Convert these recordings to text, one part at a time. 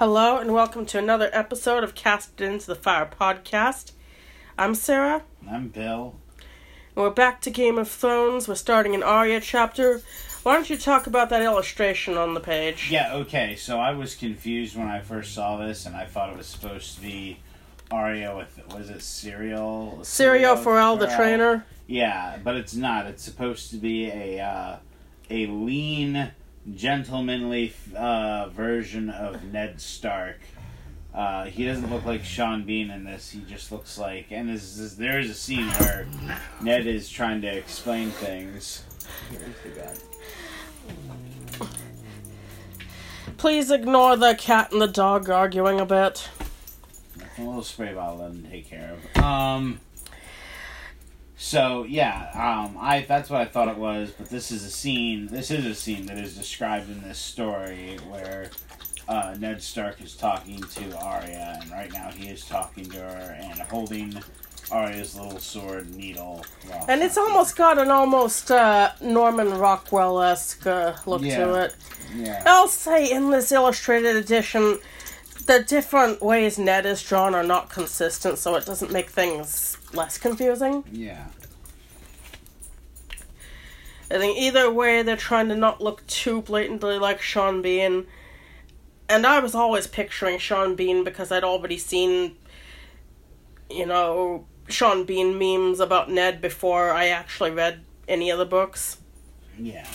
Hello and welcome to another episode of Cast Into the Fire podcast. I'm Sarah. I'm Bill. And we're back to Game of Thrones. We're starting an Arya chapter. Why don't you talk about that illustration on the page? Yeah, okay. So I was confused when I first saw this, and I thought it was supposed to be Arya with was it cereal? Syrio Forel, the trainer. Yeah, but it's not. It's supposed to be a uh, a lean, gentlemanly uh, version of Ned Stark. Uh, he doesn't look like Sean Bean in this. He just looks like, and this is, there is a scene where Ned is trying to explain things. Here's the guy. Please ignore the cat and the dog arguing a bit. A little spray bottle let him take care of. Um. So yeah, um, I that's what I thought it was, but this is a scene. This is a scene that is described in this story where uh, Ned Stark is talking to Arya, and right now he is talking to her and holding Arya's little sword needle. Well, And it's almost got an almost uh, Norman Rockwell esque uh, look to it. yeah, I'll say in this illustrated edition, the different ways Ned is drawn are not consistent, so it doesn't make things less confusing. yeah, I think either way, they're trying to not look too blatantly like Sean Bean. And I was always picturing Sean Bean because I'd already seen, you know, Sean Bean memes about Ned before I actually read any of the books. yeah.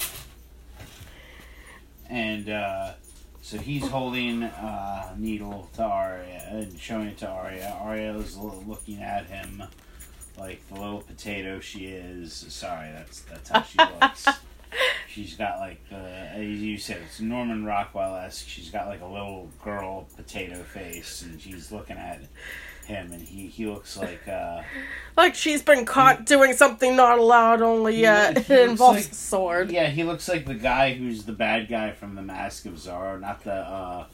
And uh, so he's holding uh, needle to Arya and showing it to Arya. Arya is looking at him like the little potato she is. Sorry, that's that's how she looks. She's got like the as you said, it's Norman Rockwell esque. She's got like a little girl potato face, and she's looking at him, and he he looks like uh, Like she's been caught doing something not allowed, only uh, He- he it involves like- a sword. yeah, he looks like the guy who's the bad guy from the Mask of Zorro, not the uh,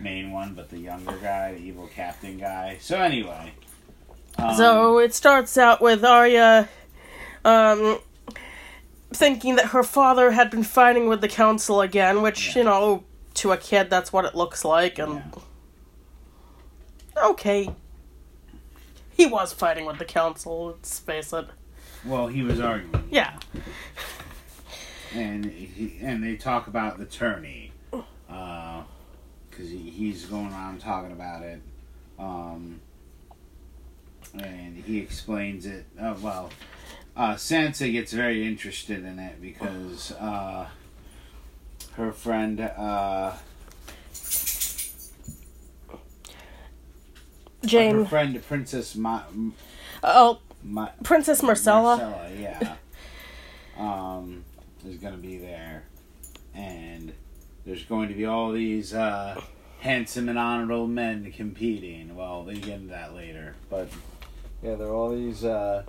main one, but the younger guy, the evil captain guy. So anyway, um, So it starts out with Arya um, thinking that her father had been fighting with the council again, which, Yeah. you know, to a kid, that's what it looks like. And okay. He was fighting with the council, let's face it. well, he was arguing. Yeah. and he, and they talk about the tourney, because he, he's going around talking about it, um, and he explains it. Uh, well, uh, Sansa gets very interested in it because uh, her friend. Uh, her friend Princess Ma- Oh, Ma- Princess Myrcella. Myrcella, yeah. um, is going to be there. And there's going to be all these uh, handsome and honorable men competing. Well, they get into that later. But, yeah, there are all these. Uh,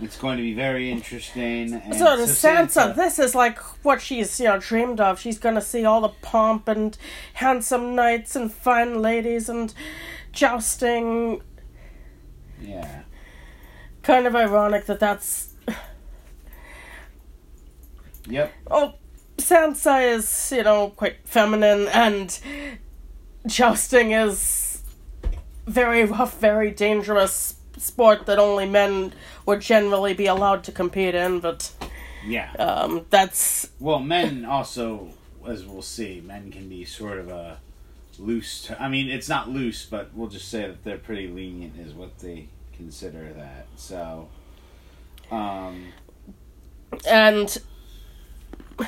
it's going to be very interesting. And So to Sansa, this is like what she's, you know, dreamed of. She's gonna see all the pomp and handsome knights and fine ladies and jousting. Yeah. Kind of ironic that that's. Yep. Oh, Sansa is, you know, quite feminine and jousting is very rough, very dangerous sport that only men would generally be allowed to compete in, but Yeah. um, that's Well, men also, as we'll see, men can be sort of a loose. I mean, it's not loose, but we'll just say that they're pretty lenient, is what they consider that. So, um, and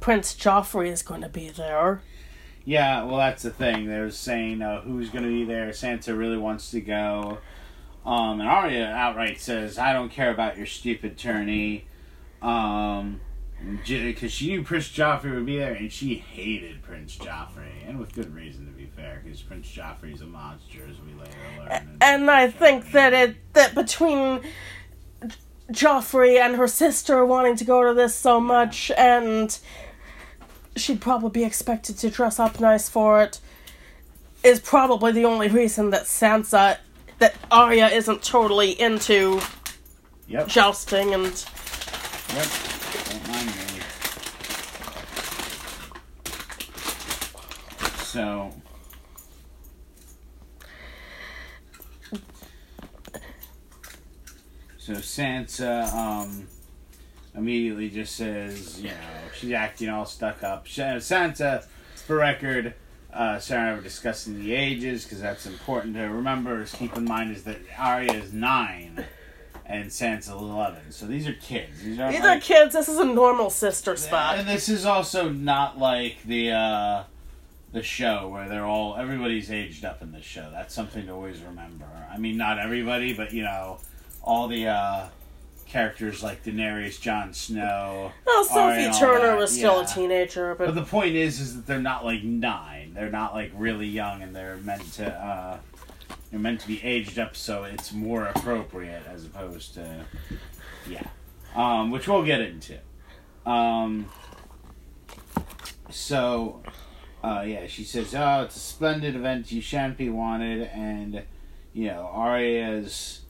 Prince Joffrey is going to be there. Yeah. Well, that's the thing. They're saying uh, who's going to be there. Sansa really wants to go. Um, and Arya outright says, "I don't care about your stupid tourney." Um, because she knew Prince Joffrey would be there, and she hated Prince Joffrey, and with good reason to be fair, because Prince Joffrey's a monster, as we later learn. And I think that it that between Joffrey and her sister wanting to go to this so much, and she'd probably be expected to dress up nice for it is probably the only reason that Sansa that Arya isn't totally into yep. jousting and yep. So So Sansa um immediately just says, you know, she's acting all stuck up. Sansa, for record, uh, Sarah and I were discussing the ages because that's important to remember. Keep in mind is that Arya is nine and Sansa eleven. So these are kids. These are These like, are kids. This is a normal sister spot. and this is also not like the uh, the show where they're all everybody's aged up in this show. That's something to always remember. I mean, not everybody, but you know, all the uh, characters like Daenerys, Jon Snow. Well, Sophie Turner was still yeah. a teenager, but But the point is, is that they're not like nine. They're not like really young, and they're meant to. Uh, they're meant to be aged up, so it's more appropriate as opposed to, yeah, um, which we'll get into. Um, so, uh, yeah, she says, "Oh, it's a splendid event. You shan't be wanted," and you know, Arya's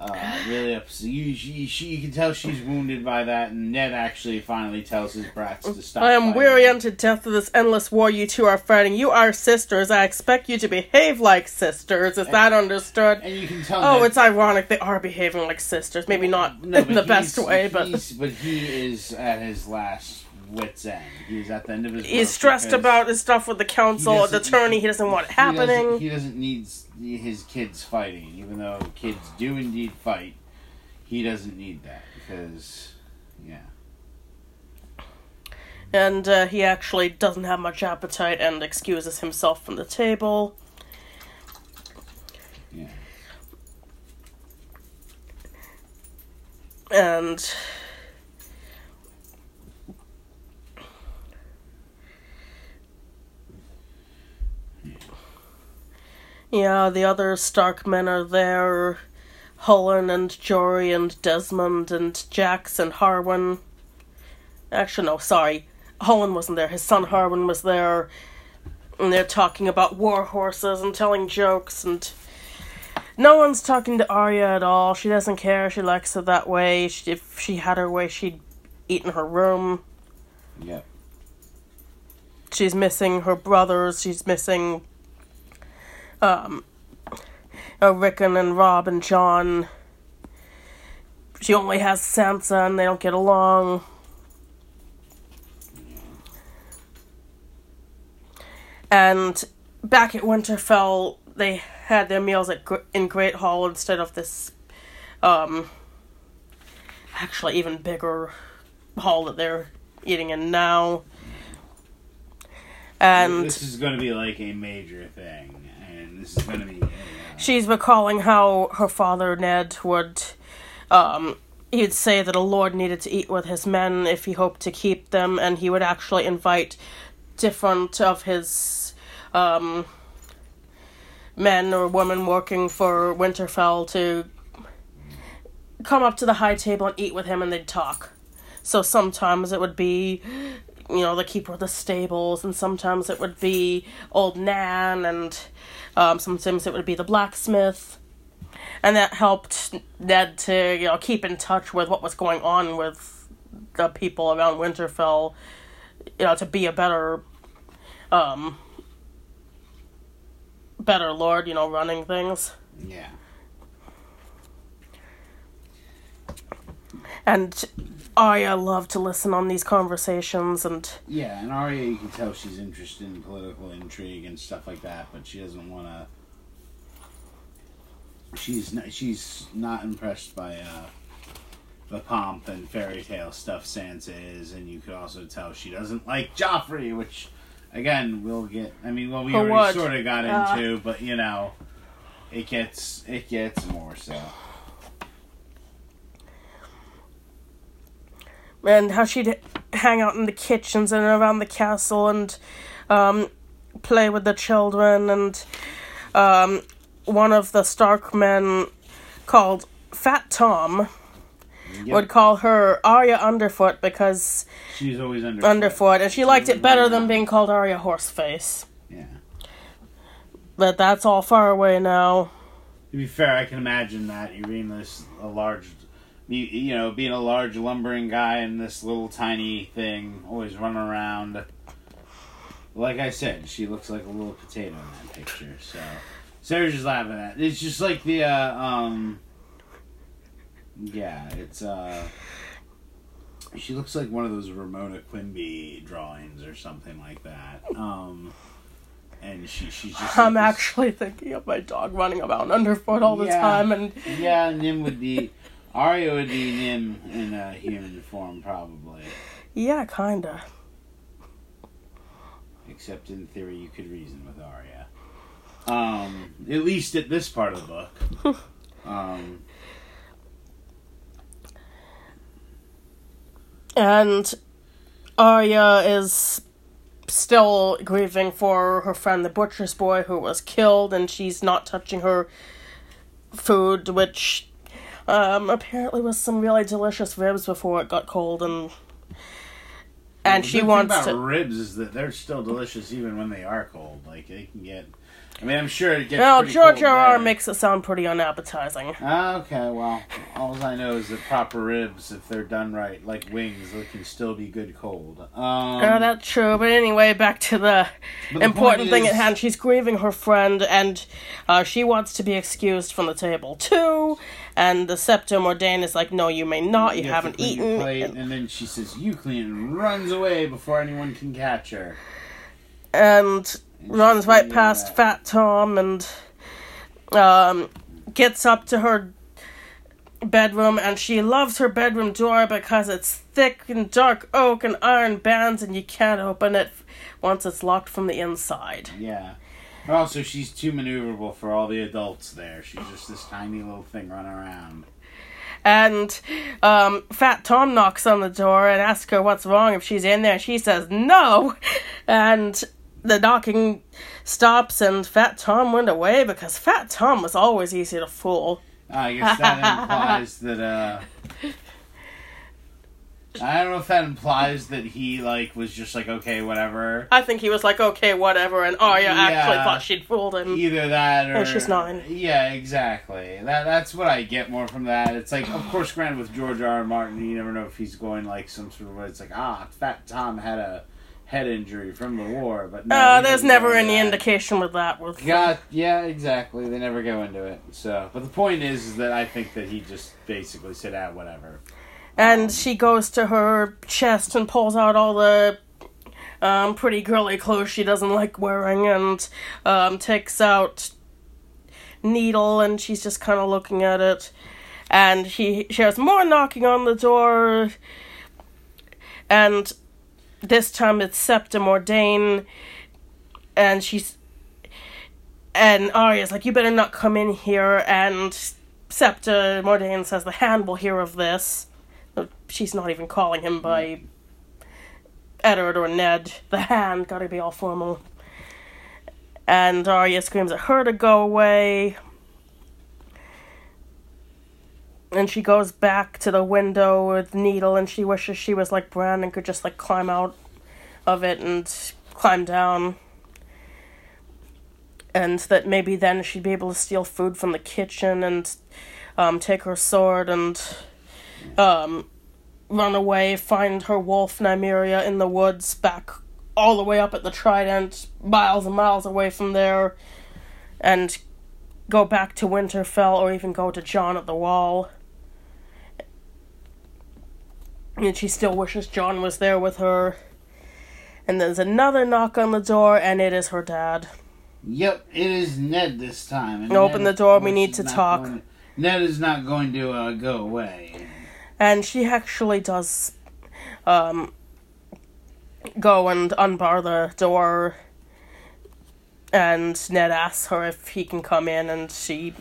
uh, really upset. You, she, she, you can tell she's wounded by that, and Ned actually finally tells his brats to stop. I am fighting. weary unto death of this endless war you two are fighting. You are sisters. I expect you to behave like sisters. Is that understood? and you can tell. Oh, Ned- it's ironic they are behaving like sisters. Maybe not No, in the best way, but but he is at his last wit's end. He's at the end of his. he's stressed about his stuff with the council, the attorney. He doesn't want it he doesn't- happening. He doesn't need his kids fighting, even though kids do indeed fight. He doesn't need that because, yeah, And uh, he actually doesn't have much appetite and excuses himself from the table. yeah. And yeah, the other Stark men are there. Hullen and Jory and Desmond and Jacks and Harwin. Actually, no, sorry. Hullen wasn't there. His son Harwin was there. And they're talking about war horses and telling jokes and no one's talking to Arya at all. She doesn't care. She likes it that way. She, if she had her way, she'd eat in her room. Yeah. She's missing her brothers. She's missing um, uh, Rickon and Robb and Jon. She only has Sansa, and they don't get along. And back at Winterfell, they had their meals at Gr- in Great Hall instead of this, um, actually even bigger hall that they're eating in now. And this is going to be like a major thing, this is going to be. uh, she's recalling how her father Ned would um he'd say that a lord needed to eat with his men if he hoped to keep them and he would actually invite different of his um men or women working for Winterfell to come up to the high table and eat with him and they'd talk. So sometimes it would be you know, the keeper of the stables, and sometimes it would be old Nan, and um, sometimes it would be the blacksmith. And that helped Ned to, you know, keep in touch with what was going on with the people around Winterfell, you know, to be a better, um, better lord, you know, running things. yeah. And Arya loved to listen on these conversations, and Yeah, and Arya, you can tell she's interested in political intrigue and stuff like that, but she doesn't want to. She's not, she's not impressed by uh, the pomp and fairy tale stuff Sansa is, and you could also tell she doesn't like Joffrey, which, again, we'll get. I mean, well, we already sort of got Uh. into, but you know, it gets it gets more so. And how she'd hang out in the kitchens and around the castle and um, play with the children. And um, one of the Stark men called Fat Tom Yep. would call her Arya Underfoot because she's always under Underfoot, and she liked it better than being called Arya Horseface. Yeah. But that's all far away now. To be fair, I can imagine that you're being this a large, you, you know, being a large lumbering guy in this little tiny thing, always running around. like I said, she looks like a little potato in that picture. So Sarah's just laughing at. It. It's just like the uh, um. Yeah, it's uh. She looks like one of those Ramona Quimby drawings or something like that. Um. And she she's just. I'm like actually thinking of my dog running about underfoot all the Yeah. time, and Yeah, and Nim would be. Arya would be Nim in a human form, probably. yeah, kinda. Except in theory, you could reason with Arya. Um, at least at this part of the book. Um, And Arya is still grieving for her friend, the butcher's boy, who was killed, and she's not touching her food, which um, apparently with some really delicious ribs before it got cold, and and the she wants thing about to. ribs is that they're still delicious even when they are cold. Like they can get. I mean, I'm sure it gets. Well, pretty George R. R. makes it sound pretty unappetizing. Ah, Okay, well, all I know is that proper ribs, if they're done right, like wings, they can still be good cold. Um, Oh, that's true. But anyway, back to the the important thing is- at hand. She's grieving her friend, and uh, she wants to be excused from the table too. And the Septa Mordane is like, "No, you may not. You, You have haven't eaten." And, and then she says, "You clean," and runs away before anyone can catch her. And runs right past. Fat Tom and um, gets up to her bedroom. And she loves her bedroom door because it's thick and dark oak and iron bands, and you can't open it once it's locked from the inside. Yeah. Also, she's too maneuverable for all the adults there. She's just this tiny little thing running around. And um, Fat Tom knocks on the door and asks her what's wrong if she's in there. She says no. And the knocking stops, and Fat Tom went away because Fat Tom was always easy to fool. I guess that implies that, uh. I don't know if that implies that he, like, was just like, okay, whatever. I think he was like, okay, whatever, and Arya actually thought she'd fooled him. Either that or. Oh, she's nine. Yeah, exactly. That That's what I get more from that. It's like, of course, granted, with George R. R. Martin, you never know if he's going, like, some sort of. way. It's like, ah, Fat Tom had a head injury from the war, but no. Uh, there's never any that. indication with that. With God, yeah, exactly. They never go into it. So, but the point is, is that I think that he just basically said, "Ah, whatever." and she goes to her chest and pulls out all the um, pretty girly clothes she doesn't like wearing and um, takes out needle and she's just kind of looking at it and he she has more knocking on the door and this time it's Septa Mordane and she's and Arya's like you better not come in here and Septa Mordane says the hand will hear of this she's not even calling him by Eddard or Ned. The hand, gotta be all formal. And Arya screams at her to go away. And she goes back to the window with Needle and she wishes she was like Bran and could just like climb out of it and climb down. And that maybe then she'd be able to steal food from the kitchen and um, take her sword and um, run away, find her wolf Nymeria in the woods, back all the way up at the Trident, miles and miles away from there, and go back to Winterfell or even go to Jon at the Wall. And she still wishes Jon was there with her. And there's another knock on the door, and it is her dad. Yep, it is Ned this time. And Open Ned, the door, we need to talk. going- Ned is not going to uh, go away. And she actually does um, go and unbar the door. And Ned asks her if he can come in, and she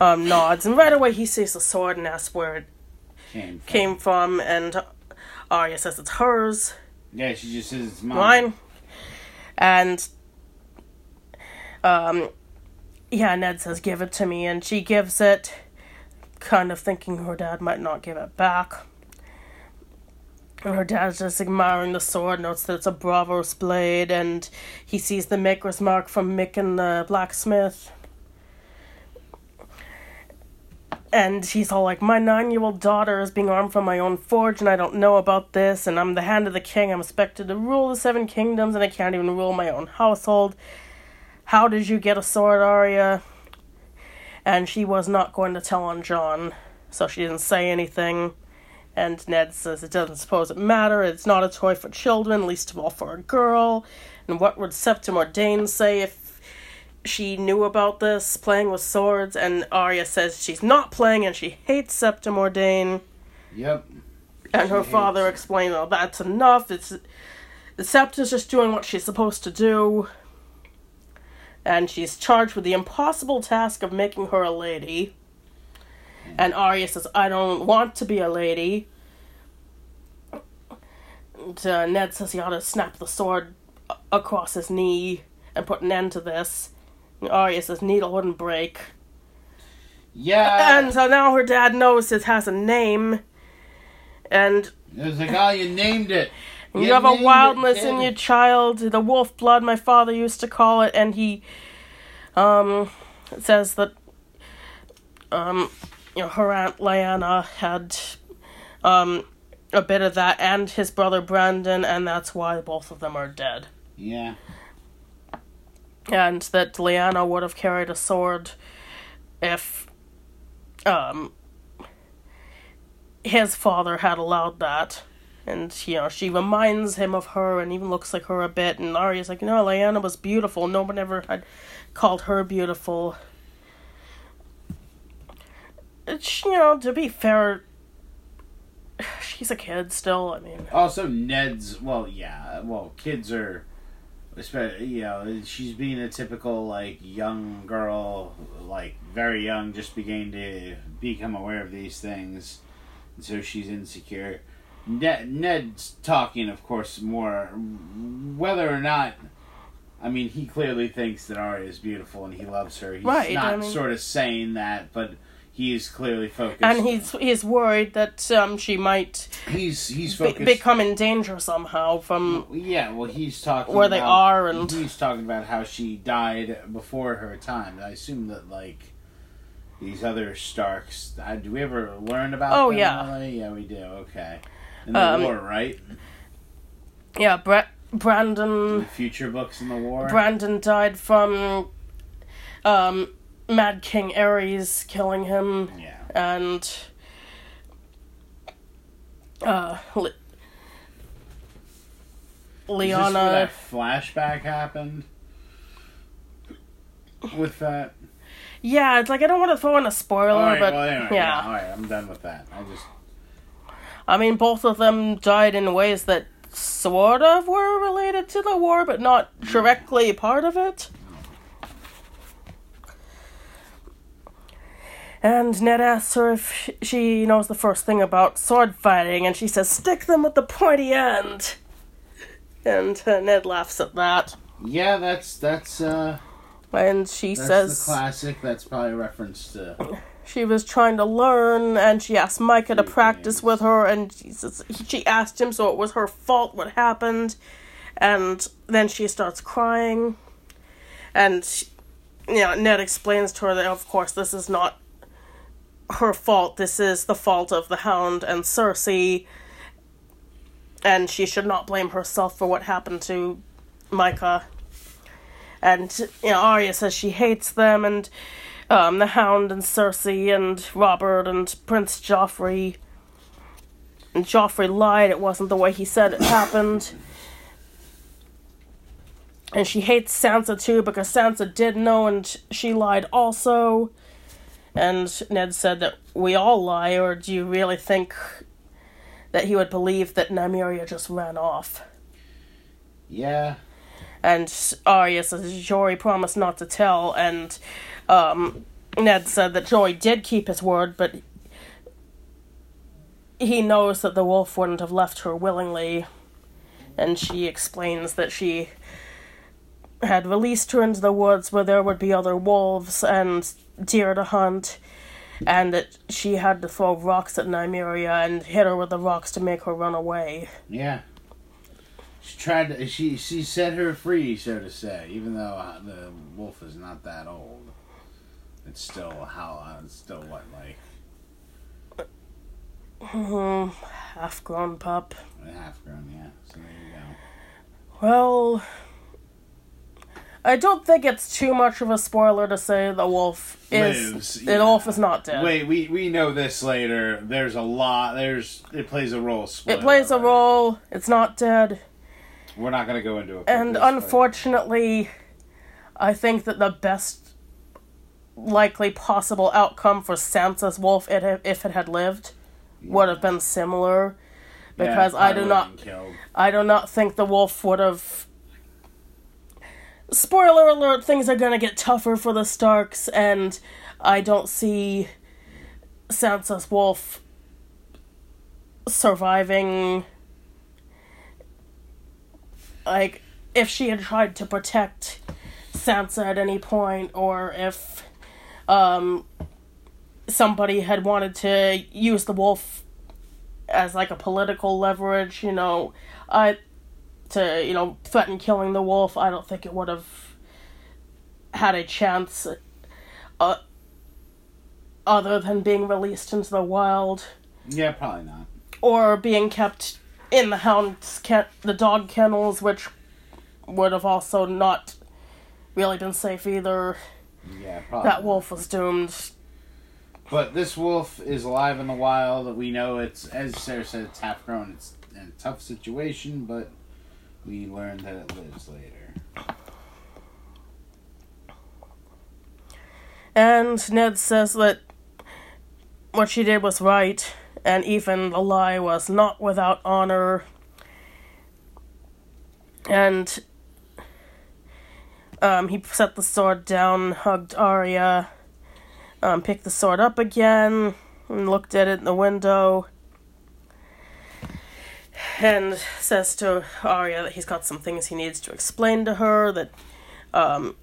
um, nods. And right away he sees the sword and asks where it Came from. came from. And Arya says it's hers, Yeah, she just says it's mine. mine. And um, yeah, Ned says, "Give it to me," and she gives it, kind of thinking her dad might not give it back. And her dad's just admiring the sword, notes that it's a Braavos blade, and he sees the maker's mark from Mikken the blacksmith. And he's all like, My nine year old daughter is being armed from my own forge, and I don't know about this, and I'm the hand of the king. I'm expected to rule the seven kingdoms, and I can't even rule my own household. How did you get a sword, Arya? And she was not going to tell on Jon, so she didn't say anything. And Ned says it doesn't suppose it matter, it's not a toy for children, least of all for a girl. And what would Septa Mordane say if she knew about this, playing with swords? And Arya says she's not playing and she hates Septa Mordane. Yep. And She her father it. explained, oh, that's enough. It's Septa's just doing what she's supposed to do. And she's charged with the impossible task of making her a lady. And Arya says, I don't want to be a lady. And, uh, Ned says he ought to snap the sword across his knee and put an end to this. And yes, this needle wouldn't break. Yeah. And so now her dad knows it has a name. And There's a guy you named it. You, have a named it, wildness in your child, the wolf blood my father used to call it, and he um says that um you know her aunt Lyanna had um a bit of that and his brother Brandon and that's why both of them are dead. Yeah. And that Lyanna would have carried a sword if um his father had allowed that. And you know, she reminds him of her and even looks like her a bit and Arya's like, no, Lyanna was beautiful. No one ever had called her beautiful. It's, you know, to be fair, she's a kid still, I mean. Also, Ned's. Well, yeah. Well, kids are. Especially, you know, she's being a typical like young girl, like very young, just beginning to become aware of these things, and so she's insecure. Ned, Ned's talking, of course, more whether or not. I mean, he clearly thinks that Arya is beautiful and he loves her. He's Right, not I mean- sort of saying that, but he is clearly focused. And he's he's worried that um she might he's he's be- focused. become in danger somehow from Yeah, well, he's talking Where they about- are and- he's talking about how she died before her time. I assume that like these other Starks. Uh, do we ever learn about? Oh, them, yeah. really? yeah, we do. Okay, in the Um, war, right? yeah, Bre- In Brandon the future books in the war. Brandon died from um Mad King Aerys killing him yeah, and uh Le- Lyanna that flashback happened with that. Yeah, it's like I don't want to throw in a spoiler, right, but well, anyway, yeah. yeah. All right, I'm done with that. I just I mean both of them died in ways that sort of were related to the war but not directly part of it. And Ned asks her if she knows the first thing about sword fighting, and she says, "Stick them with the pointy end." And uh, Ned laughs at that, yeah, that's that's uh and she that's says, the classic. That's probably a reference to. she was trying to learn and she asked Mycah to practice with her and she, says, she asked him so it was her fault what happened and then she starts crying and she- you know, Ned explains to her that of course this is not her fault this is the fault of the hound and Cersei and she should not blame herself for what happened to Mycah and you know Arya says she hates them and um, the Hound and Cersei and Robert and Prince Joffrey. And Joffrey lied, it wasn't the way he said it happened. And she hates Sansa too because Sansa did know and she lied also. And Ned said that we all lie, or do you really think that he would believe that Nymeria just ran off? Yeah, And Arya says Jory promised not to tell, and um, Ned said that Jory did keep his word, but he knows that the wolf wouldn't have left her willingly. And she explains that she had released her into the woods where there would be other wolves and deer to hunt, and that she had to throw rocks at Nymeria and hit her with the rocks to make her run away. yeah. She tried to. She she set her free, so to say. Even though uh, the wolf is not that old, it's still how. Uh, it's still what like Hmm, half grown pup. Half grown, yeah. So there you go. Well, I don't think it's too much of a spoiler to say the wolf is Lives, the yeah. wolf is not dead. Wait, we we know this later. There's a lot. There's it plays a role. it plays a role. It's not dead. We're not gonna go into it. And unfortunately, I think that the best likely possible outcome for Sansa's wolf it, if it had lived would have been similar because I do not I do not think the wolf would have Spoiler alert, things are gonna get tougher for the Starks and I don't see Sansa's wolf surviving. Like if she had tried to protect Sansa at any point or if um somebody had wanted to use the wolf as like a political leverage, you know, I to, you know, threaten killing the wolf, I don't think it would have had a chance uh, other than being released into the wild Yeah, probably not. or being kept in the hound's ken- the dog kennels, which would have also not really been safe either. Yeah, probably. That wolf was doomed. But this wolf is alive in the wild. We know it's, as Sarah said, it's half grown. It's in a tough situation, but we learn that it lives later. And Ned says that what she did was right, and even the lie was not without honor. And um, he set the sword down, hugged Arya, um, picked the sword up again, and looked at it in the window. And says to Arya that he's got some things he needs to explain to her, that um,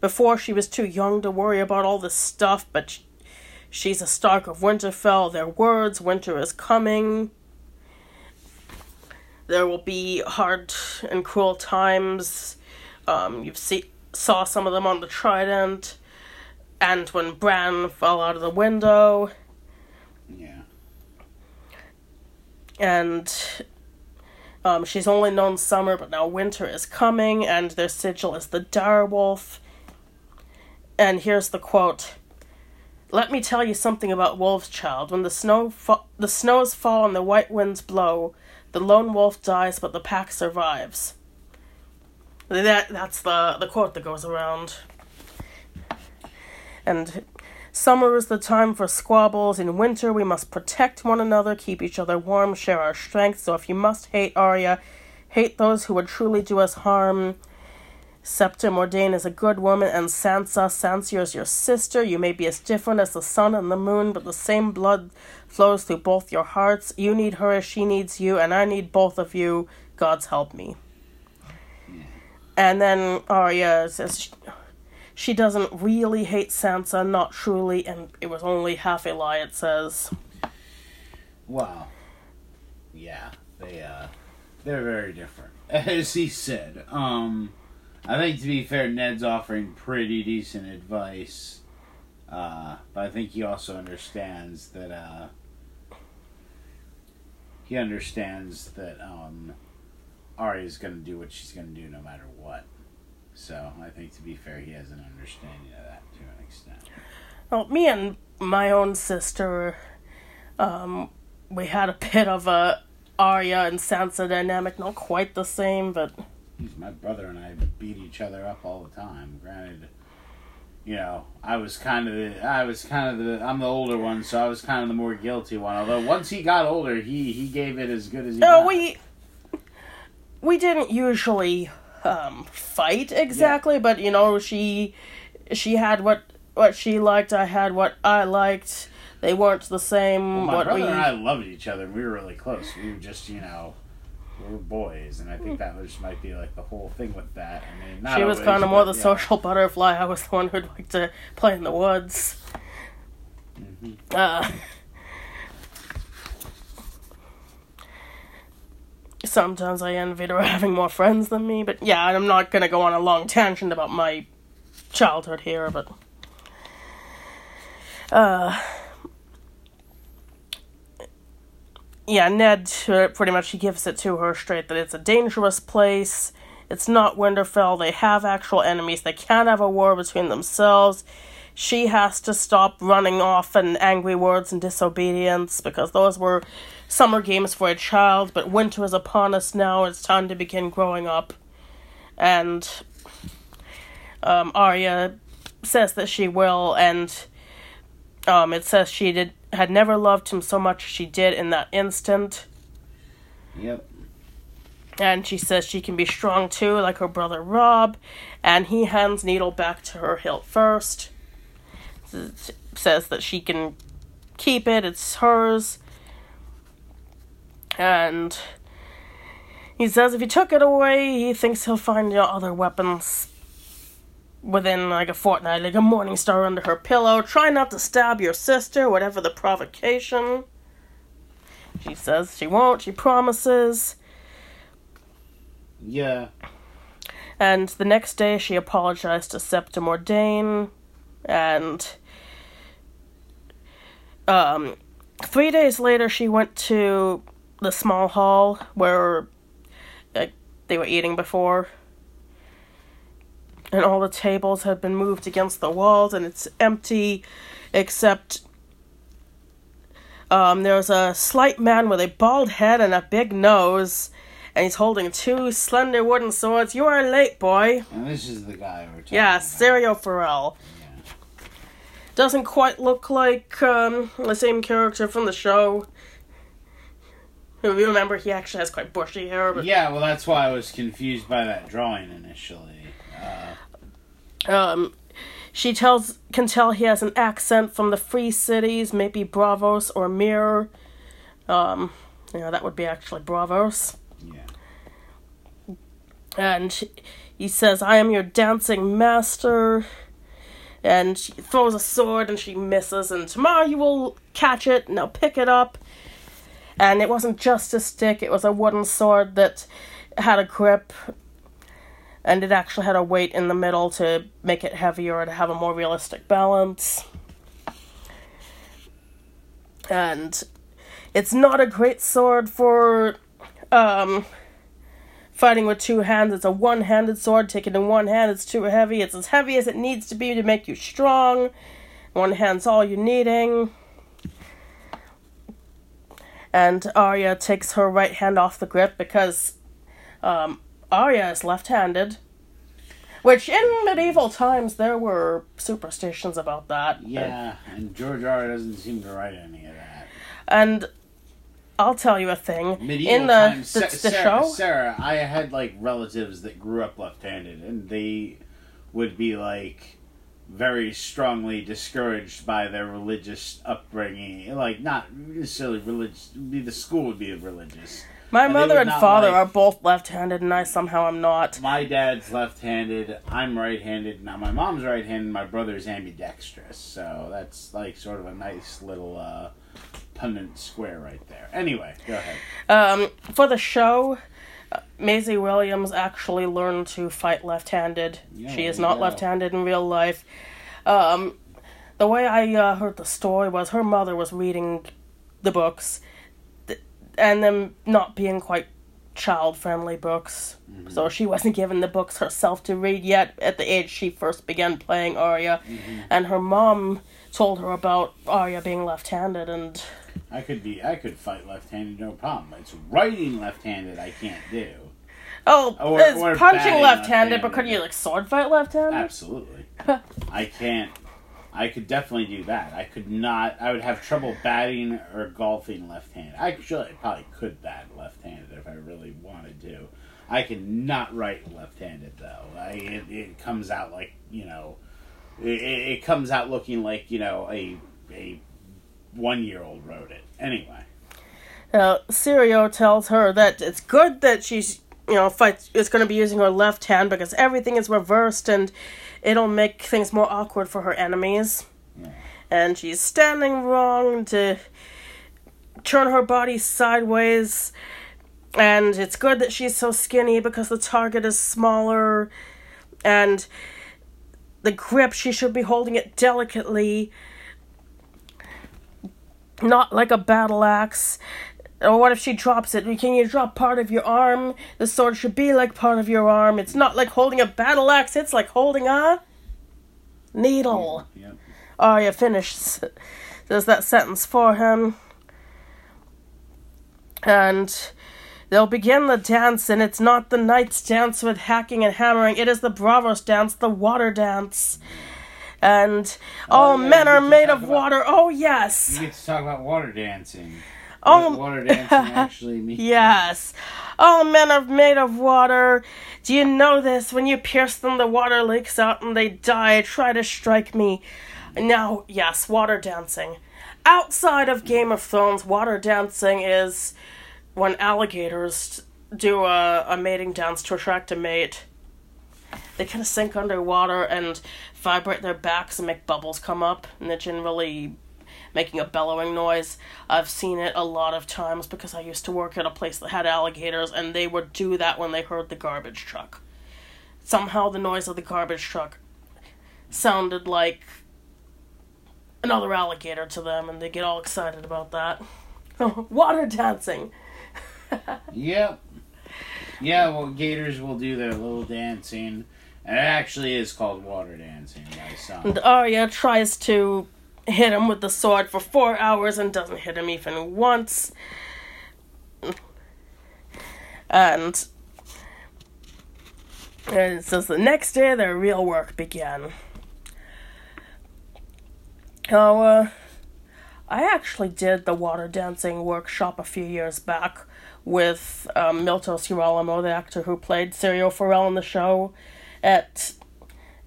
before she was too young to worry about all this stuff, but sh- she's a Stark of Winterfell. Their words, winter is coming. There will be hard and cruel times. Um, you've see saw some of them on the Trident, and when Bran fell out of the window, Yeah. And um, she's only known summer, but now winter is coming, and their sigil is the direwolf. And here's the quote: "Let me tell you something about wolves, child. When the snow fa- the snows fall and the white winds blow, the lone wolf dies, but the pack survives." That that's the the quote that goes around. And Summer is the time for squabbles. In winter, we must protect one another, keep each other warm, share our strength. So if you must hate Arya, hate those who would truly do us harm. Septa Mordane is a good woman, and Sansa, Sansa is your sister. You may be as different as the sun and the moon, but the same blood flows through both your hearts. You need her as she needs you, and I need both of you. God's help me. And then Arya says she, doesn't really hate Sansa, not truly, and it was only half a lie, it says. Well, yeah, they uh, they're very different, as he said. Um, I think to be fair, Ned's offering pretty decent advice, uh, but I think he also understands that uh, he understands that um, Arya's gonna do what she's gonna do no matter what. So I think to be fair, he has an understanding of that to an extent. Well, me and my own sister, um, we had a bit of a Arya and Sansa dynamic, not quite the same, but my brother and I beat each other up all the time. Granted, you know, I was kind of the, I was kind of the, I'm the older one, so I was kind of the more guilty one. Although once he got older, he he gave it as good as he. no, got. we we didn't usually um, fight exactly, but you know, she she had what what she liked, I had what I liked. They weren't the same. Well, my brother we and I loved each other. We were really close. We were just, you know, we were boys, and I think that was might be like the whole thing with that. I mean, not she was kind of more the yeah. social butterfly. I was the one who'd like to play in the woods. Mhm. Uh, sometimes I envied her having more friends than me, but yeah, I'm not gonna go on a long tangent about my childhood here, but. Uh, yeah, Ned uh, pretty much he gives it to her straight that it's a dangerous place. It's not Winterfell. They have actual enemies. They can't have a war between themselves. She has to stop running off in angry words and disobedience because those were summer games for a child. But winter is upon us now. It's time to begin growing up. And um, Arya says that she will, and um, it says she did had never loved him so much as she did in that instant. Yep. And she says she can be strong too, like her brother Robb. And he hands Needle back to her hilt first. S- says that she can keep it, it's hers. And he says if he took it away, he thinks he'll find your other weapons within like a fortnight, like a morning star under her pillow. Try not to stab your sister, whatever the provocation. She says she won't, she promises. Yeah. And the next day she apologized to Septa Mordane. And um three days later she went to the small hall where like, they were eating before. And all the tables had been moved against the walls and it's empty except um, there's a slight man with a bald head and a big nose, and he's holding two slender wooden swords. You are late, boy. And this is the guy we're talking Yeah. Syrio Forel. Yeah. Doesn't quite look like um, the same character from the show. Remember, he actually has quite bushy hair, but Yeah, well, that's why I was confused by that drawing initially. Uh, um, she tells can tell he has an accent from the free cities, maybe Braavos or Myr. Um, you know, that would be actually Braavos. yeah. and he says, I am your dancing master. And she throws a sword and she misses, and tomorrow you will catch it, now pick it up. And it wasn't just a stick, it was a wooden sword that had a grip, and it actually had a weight in the middle to make it heavier to have a more realistic balance. And it's not a great sword for um fighting with two hands. It's a one handed sword. Taken in one hand, it's too heavy. It's as heavy as it needs to be to make you strong. One hand's all you're needing. And Arya takes her right hand off the grip because um, Arya is left handed. Which in medieval times there were superstitions about that. Yeah, and George R. doesn't seem to write any of that. And I'll tell you a thing. Medieval in the, times, the, the Sarah, show, Sarah, I had like relatives that grew up left-handed, and they would be like very strongly discouraged by their religious upbringing. Like not necessarily religious. The school would be religious. my and mother and father like- are both left-handed, and I somehow am not. My dad's left-handed. I'm right-handed. Now my mom's right-handed. My brother's ambidextrous. So that's like sort of a nice little uh, Punnett square right there. Anyway, go ahead. Um, for the show, Maisie Williams actually learned to fight left-handed. Yeah, she is not go. left-handed in real life. Um, the way I uh, heard the story was her mother was reading the books, th- and them not being quite child-friendly books. Mm-hmm. So she wasn't given the books herself to read yet at the age she first began playing Arya, Mm-hmm. and her mom told her about Arya being left-handed and I could be. I could fight left-handed, no problem. It's writing left-handed I can't do. Oh, Or- it's or punching left-handed, but left-handed. could you like sword fight left-handed? Absolutely. I can't. I could definitely do that. I could not. I would have trouble batting or golfing left-handed. I Actually, I probably could bat left-handed if I really wanted to. I can not write left-handed though. I, it, it comes out like you know, it, it it comes out looking like you know a a one-year-old wrote it. Anyway. Now, Syrio tells her that it's good that she's, you know, fight is going to be using her left hand because everything is reversed and it'll make things more awkward for her enemies. Yeah. And she's standing wrong to turn her body sideways. And it's good that she's so skinny because the target is smaller. And the grip, she should be holding it delicately, not like a battle axe Or what if she drops it? Can you drop part of your arm? The sword should be like part of your arm. It's not like holding a battle axe, it's like holding a needle. Yep. Arya finishes does that sentence for him. And they'll begin the dance, and it's not the knight's dance with hacking and hammering, it is the bravo's dance, the water dance. And all Oh, yeah, men are made of about- water. Oh, yes. You get to talk about water dancing. Oh, What water dancing actually means. Yes. All men are made of water. Do you know this? When you pierce them, the water leaks out and they die. Try to strike me. Now, yes, water dancing. Outside of Game of Thrones, water dancing is when alligators do a, a mating dance to attract a mate. They kind of sink underwater and vibrate their backs and make bubbles come up, and they're generally making a bellowing noise. I've seen it a lot of times because I used to work at a place that had alligators, and they would do that when they heard the garbage truck. Somehow, the noise of the garbage truck sounded like another alligator to them, and they get all excited about that. Water dancing! Yep. Yeah, well, gators will do their little dancing. And it actually is called water dancing by some. And Arya tries to hit him with the sword for four hours and doesn't hit him even once. And, and it says the next day their real work began. Oh, uh, I actually did the water dancing workshop a few years back with um, Miltos Yerolemou, the actor who played Syrio Forel in the show, at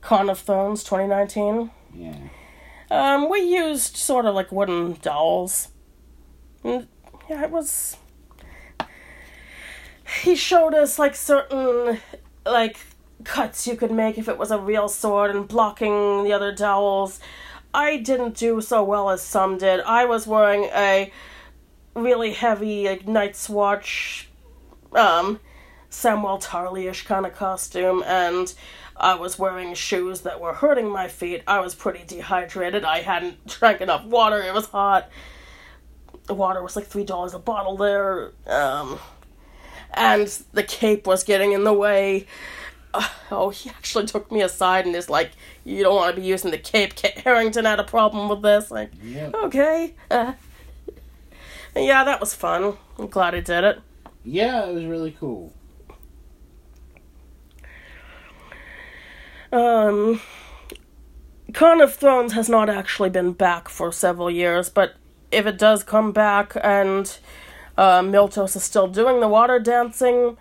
Con of Thrones 2019. Yeah. Um, we used sort of like wooden dolls. And, yeah, it was. He showed us like certain like cuts you could make if it was a real sword and blocking the other dowels. I didn't do so well as some did. I was wearing a really heavy like Night's Watch, um, Samwell Tarly-ish kind of costume, and I was wearing shoes that were hurting my feet. I was pretty dehydrated. I hadn't drank enough water. It was hot. The water was like three dollars a bottle there. Um, and the cape was getting in the way. Oh, he actually took me aside and is like, "You don't want to be using the cape." Kit Harington had a problem with this. Like, Yep. okay. Uh, yeah, that was fun. I'm glad I did it. Yeah, it was really cool. Um, Con of Thrones has not actually been back for several years, but if it does come back and uh, Miltos is still doing the water dancing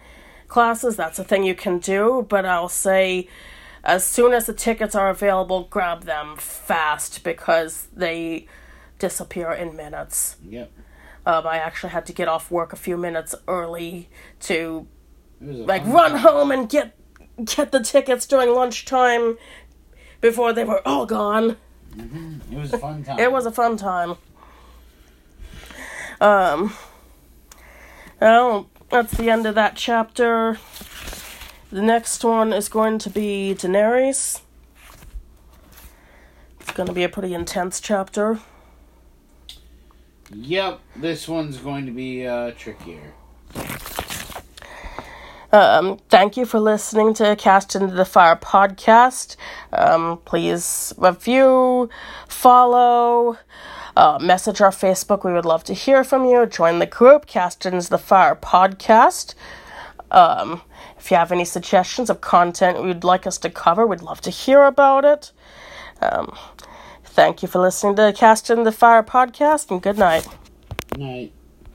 classes, that's a thing you can do. But I'll say, as soon as the tickets are available, grab them fast because they disappear in minutes. Yep. Um, I actually had to get off work a few minutes early to It was a like run home and get get the tickets during lunchtime before they were all gone. It was a fun time. It was a fun time. Um well, that's the end of that chapter. The next one is going to be Daenerys. It's going to be a pretty intense chapter. Yep, this one's going to be uh, trickier. Um, thank you for listening to Cast into the Fire podcast. Um, please review, follow, uh, message our Facebook. We would love to hear from you. Join the group, Cast into the Fire podcast. Um, if you have any suggestions of content you'd like us to cover, we'd love to hear about it. Um, thank you for listening to Cast into the Fire podcast, and good night. Night.